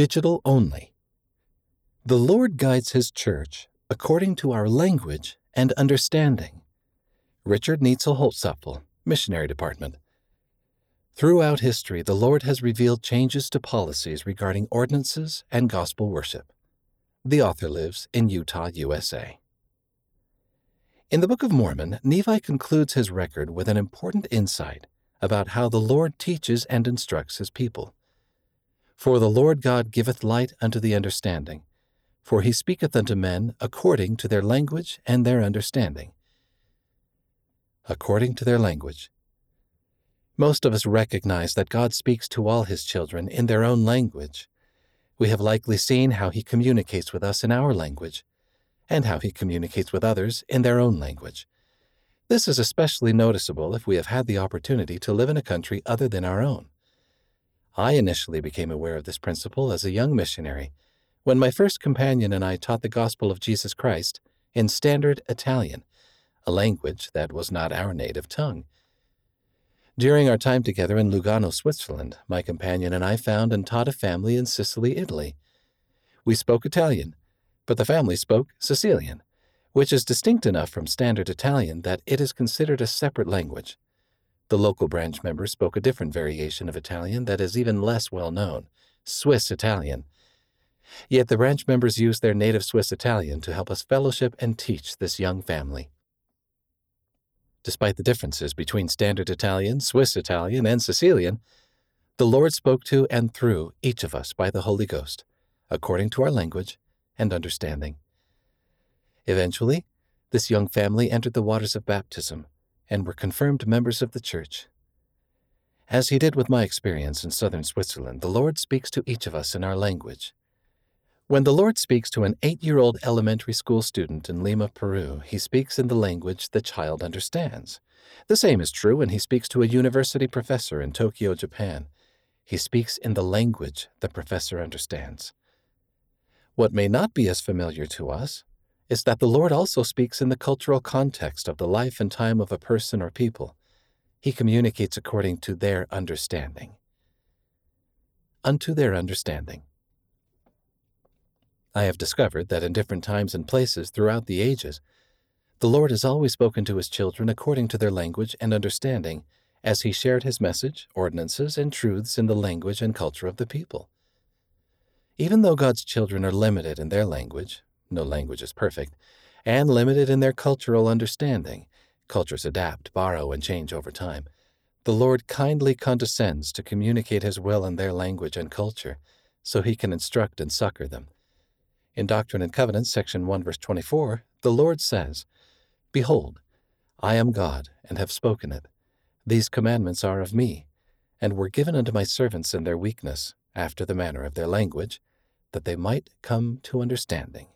Digital only. The Lord guides His church according to our language and understanding. Richard Neitzel Holzapfel, Missionary Department. Throughout history, the Lord has revealed changes to policies regarding ordinances and gospel worship. The author lives in Utah, USA. In the Book of Mormon, Nephi concludes his record with an important insight about how the Lord teaches and instructs his people. For the Lord God giveth light unto the understanding, for he speaketh unto men according to their language and their understanding. According to their language. Most of us recognize that God speaks to all his children in their own language. We have likely seen how he communicates with us in our language, and how he communicates with others in their own language. This is especially noticeable if we have had the opportunity to live in a country other than our own. I initially became aware of this principle as a young missionary when my first companion and I taught the gospel of Jesus Christ in Standard Italian, a language that was not our native tongue. During our time together in Lugano, Switzerland, my companion and I found and taught a family in Sicily, Italy. We spoke Italian, but the family spoke Sicilian, which is distinct enough from Standard Italian that it is considered a separate language. The local branch members spoke a different variation of Italian that is even less well known, Swiss Italian, Yet the branch members used their native Swiss Italian to help us fellowship and teach this young family. Despite the differences between Standard Italian, Swiss Italian, and Sicilian, the Lord spoke to and through each of us by the Holy Ghost, according to our language and understanding. Eventually, this young family entered the waters of baptism and were confirmed members of the Church. As he did with my experience in southern Switzerland, the Lord speaks to each of us in our language when the Lord speaks to an eight year old elementary school student in Lima, Peru, he speaks in the language the child understands. The same is true when he speaks to a university professor in Tokyo, Japan. He speaks in the language the professor understands. What may not be as familiar to us is that the Lord also speaks in the cultural context of the life and time of a person or people. He communicates according to their understanding. Unto their understanding. I have discovered that in different times and places throughout the ages, the Lord has always spoken to his children according to their language and understanding as he shared his message, ordinances, and truths in the language and culture of the people. Even though God's children are limited in their language, no language is perfect, and limited in their cultural understanding, cultures adapt, borrow, and change over time, the Lord kindly condescends to communicate his will in their language and culture so he can instruct and succor them. In Doctrine and Covenants, section 1, verse 24, the Lord says, Behold, I am God, and have spoken it. These commandments are of me, and were given unto my servants in their weakness, after the manner of their language, that they might come to understanding.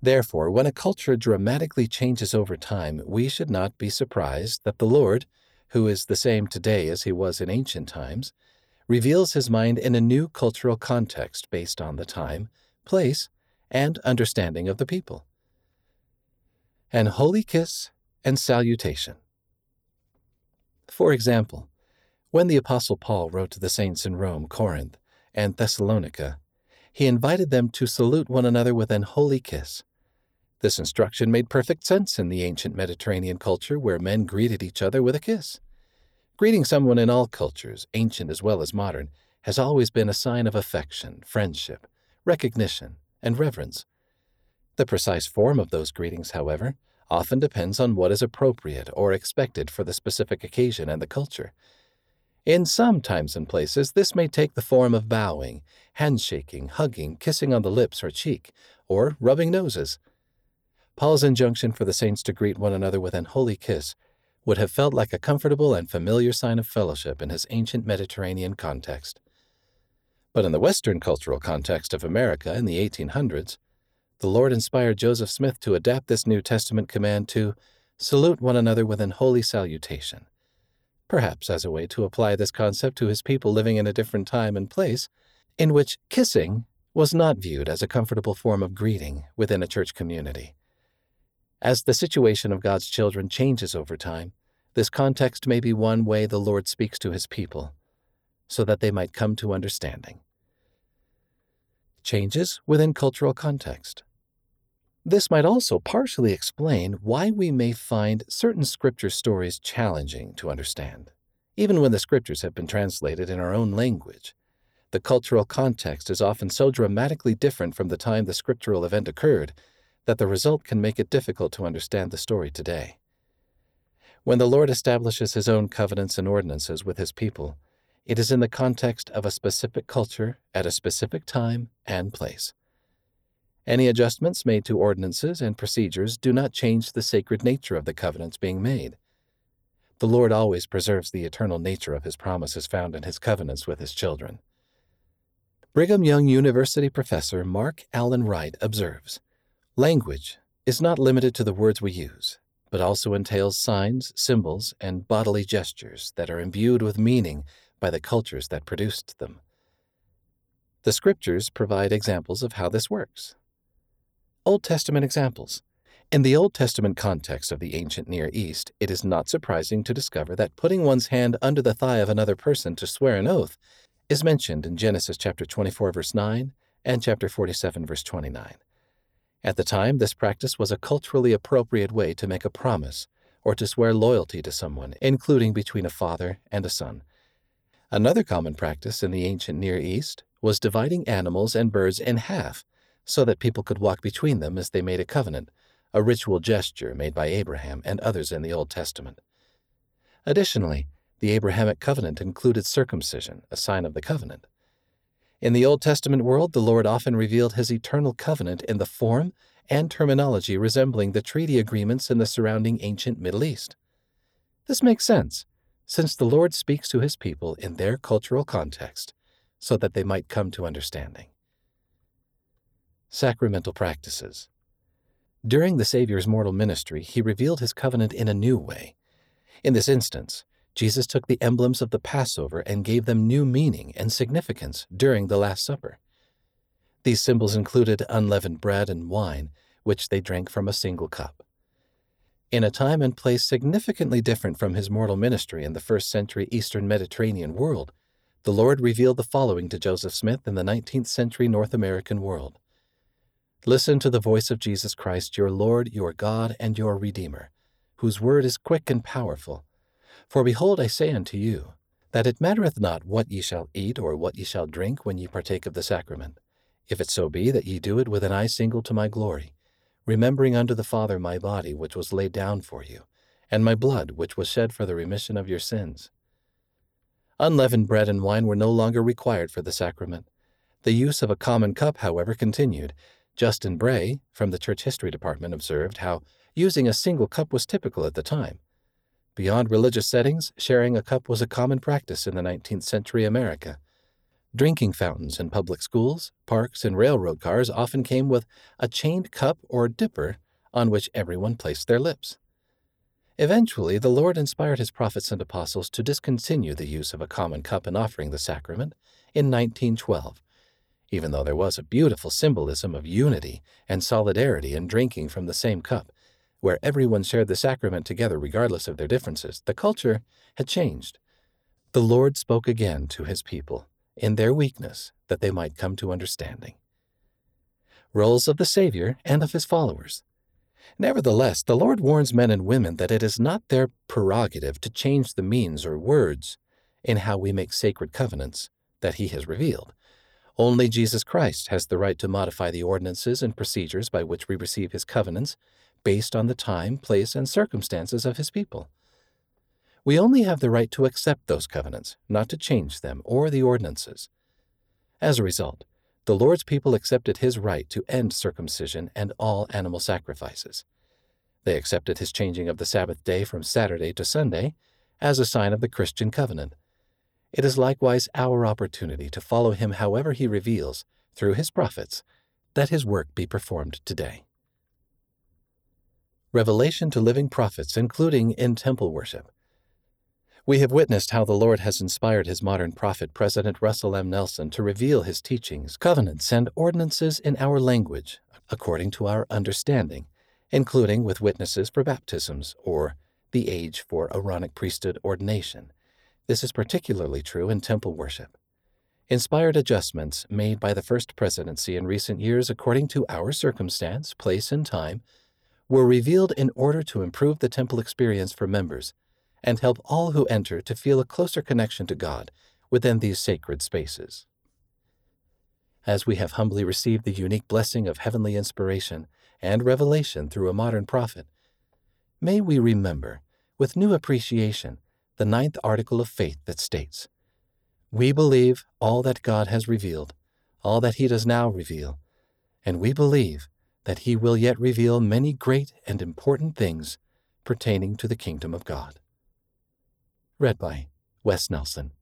Therefore, when a culture dramatically changes over time, we should not be surprised that the Lord, who is the same today as he was in ancient times, reveals his mind in a new cultural context based on the time place, and understanding of the people. An holy kiss and salutation. For example, when the Apostle Paul wrote to the saints in Rome, Corinth, and Thessalonica, he invited them to salute one another with an holy kiss. This instruction made perfect sense in the ancient Mediterranean culture where men greeted each other with a kiss. Greeting someone in all cultures, ancient as well as modern, has always been a sign of affection, friendship, recognition, and reverence. The precise form of those greetings, however, often depends on what is appropriate or expected for the specific occasion and the culture. In some times and places, this may take the form of bowing, handshaking, hugging, kissing on the lips or cheek, or rubbing noses. Paul's injunction for the saints to greet one another with an holy kiss would have felt like a comfortable and familiar sign of fellowship in his ancient Mediterranean context. But in the Western cultural context of America in the 1800s, the Lord inspired Joseph Smith to adapt this New Testament command to salute one another with an holy salutation, perhaps as a way to apply this concept to his people living in a different time and place, in which kissing was not viewed as a comfortable form of greeting within a church community. As the situation of God's children changes over time, this context may be one way the Lord speaks to his people so that they might come to understanding. changes within cultural context. This might also partially explain why we may find certain scripture stories challenging to understand, even when the scriptures have been translated in our own language. The cultural context is often so dramatically different from the time the scriptural event occurred that the result can make it difficult to understand the story today. When the Lord establishes his own covenants and ordinances with his people, it is in the context of a specific culture at a specific time and place. Any adjustments made to ordinances and procedures do not change the sacred nature of the covenants being made. The Lord always preserves the eternal nature of his promises found in his covenants with his children. Brigham Young University professor Mark Alan Wright observes Language is not limited to the words we use, but also entails signs, symbols, and bodily gestures that are imbued with meaning by the cultures that produced them. The scriptures provide examples of how this works. Old Testament examples. In the Old Testament context of the ancient Near East, it is not surprising to discover that putting one's hand under the thigh of another person to swear an oath is mentioned in Genesis chapter 24 verse 9 and chapter 47 verse 29. At the time, this practice was a culturally appropriate way to make a promise or to swear loyalty to someone, including between a father and a son. Another common practice in the ancient Near East was dividing animals and birds in half so that people could walk between them as they made a covenant, a ritual gesture made by Abraham and others in the Old Testament. Additionally, the Abrahamic covenant included circumcision, a sign of the covenant. In the Old Testament world, the Lord often revealed his eternal covenant in the form and terminology resembling the treaty agreements in the surrounding ancient Middle East. This makes sense, since the Lord speaks to his people in their cultural context so that they might come to understanding. Sacramental practices. During the Savior's mortal ministry, he revealed his covenant in a new way. In this instance, Jesus took the emblems of the Passover and gave them new meaning and significance during the Last Supper. These symbols included unleavened bread and wine, which they drank from a single cup. In a time and place significantly different from his mortal ministry in the first century Eastern Mediterranean world, the Lord revealed the following to Joseph Smith in the 19th century North American world Listen to the voice of Jesus Christ, your Lord, your God, and your Redeemer, whose word is quick and powerful for behold, I say unto you, that it mattereth not what ye shall eat or what ye shall drink when ye partake of the sacrament, if it so be that ye do it with an eye single to my glory, remembering unto the Father my body which was laid down for you, and my blood which was shed for the remission of your sins. Unleavened bread and wine were no longer required for the sacrament. The use of a common cup, however, continued. Justin Bray, from the Church History Department, observed how using a single cup was typical at the time. Beyond religious settings, sharing a cup was a common practice in the 19th century America. Drinking fountains in public schools, parks, and railroad cars often came with a chained cup or dipper on which everyone placed their lips. Eventually, the Lord inspired his prophets and apostles to discontinue the use of a common cup in offering the sacrament in 1912, even though there was a beautiful symbolism of unity and solidarity in drinking from the same cup where everyone shared the sacrament together regardless of their differences, the culture had changed. The Lord spoke again to his people in their weakness that they might come to understanding. Roles of the Savior and of his followers. Nevertheless, the Lord warns men and women that it is not their prerogative to change the means or words in how we make sacred covenants that he has revealed. Only Jesus Christ has the right to modify the ordinances and procedures by which we receive his covenants based on the time, place, and circumstances of his people. We only have the right to accept those covenants, not to change them or the ordinances. As a result, the Lord's people accepted his right to end circumcision and all animal sacrifices. They accepted his changing of the Sabbath day from Saturday to Sunday as a sign of the Christian covenant. It is likewise our opportunity to follow him however he reveals, through his prophets, that his work be performed today revelation to living prophets, including in temple worship. We have witnessed how the Lord has inspired his modern prophet, President Russell M. Nelson, to reveal his teachings, covenants, and ordinances in our language, according to our understanding, including with witnesses for baptisms or the age for Aaronic priesthood ordination. This is particularly true in temple worship. Inspired adjustments made by the First Presidency in recent years according to our circumstance, place, and time were revealed in order to improve the temple experience for members and help all who enter to feel a closer connection to God within these sacred spaces. As we have humbly received the unique blessing of heavenly inspiration and revelation through a modern prophet, may we remember, with new appreciation, the ninth article of faith that states, We believe all that God has revealed, all that He does now reveal, and we believe that He will yet reveal many great and important things pertaining to the kingdom of God. Read by Wes Nelson.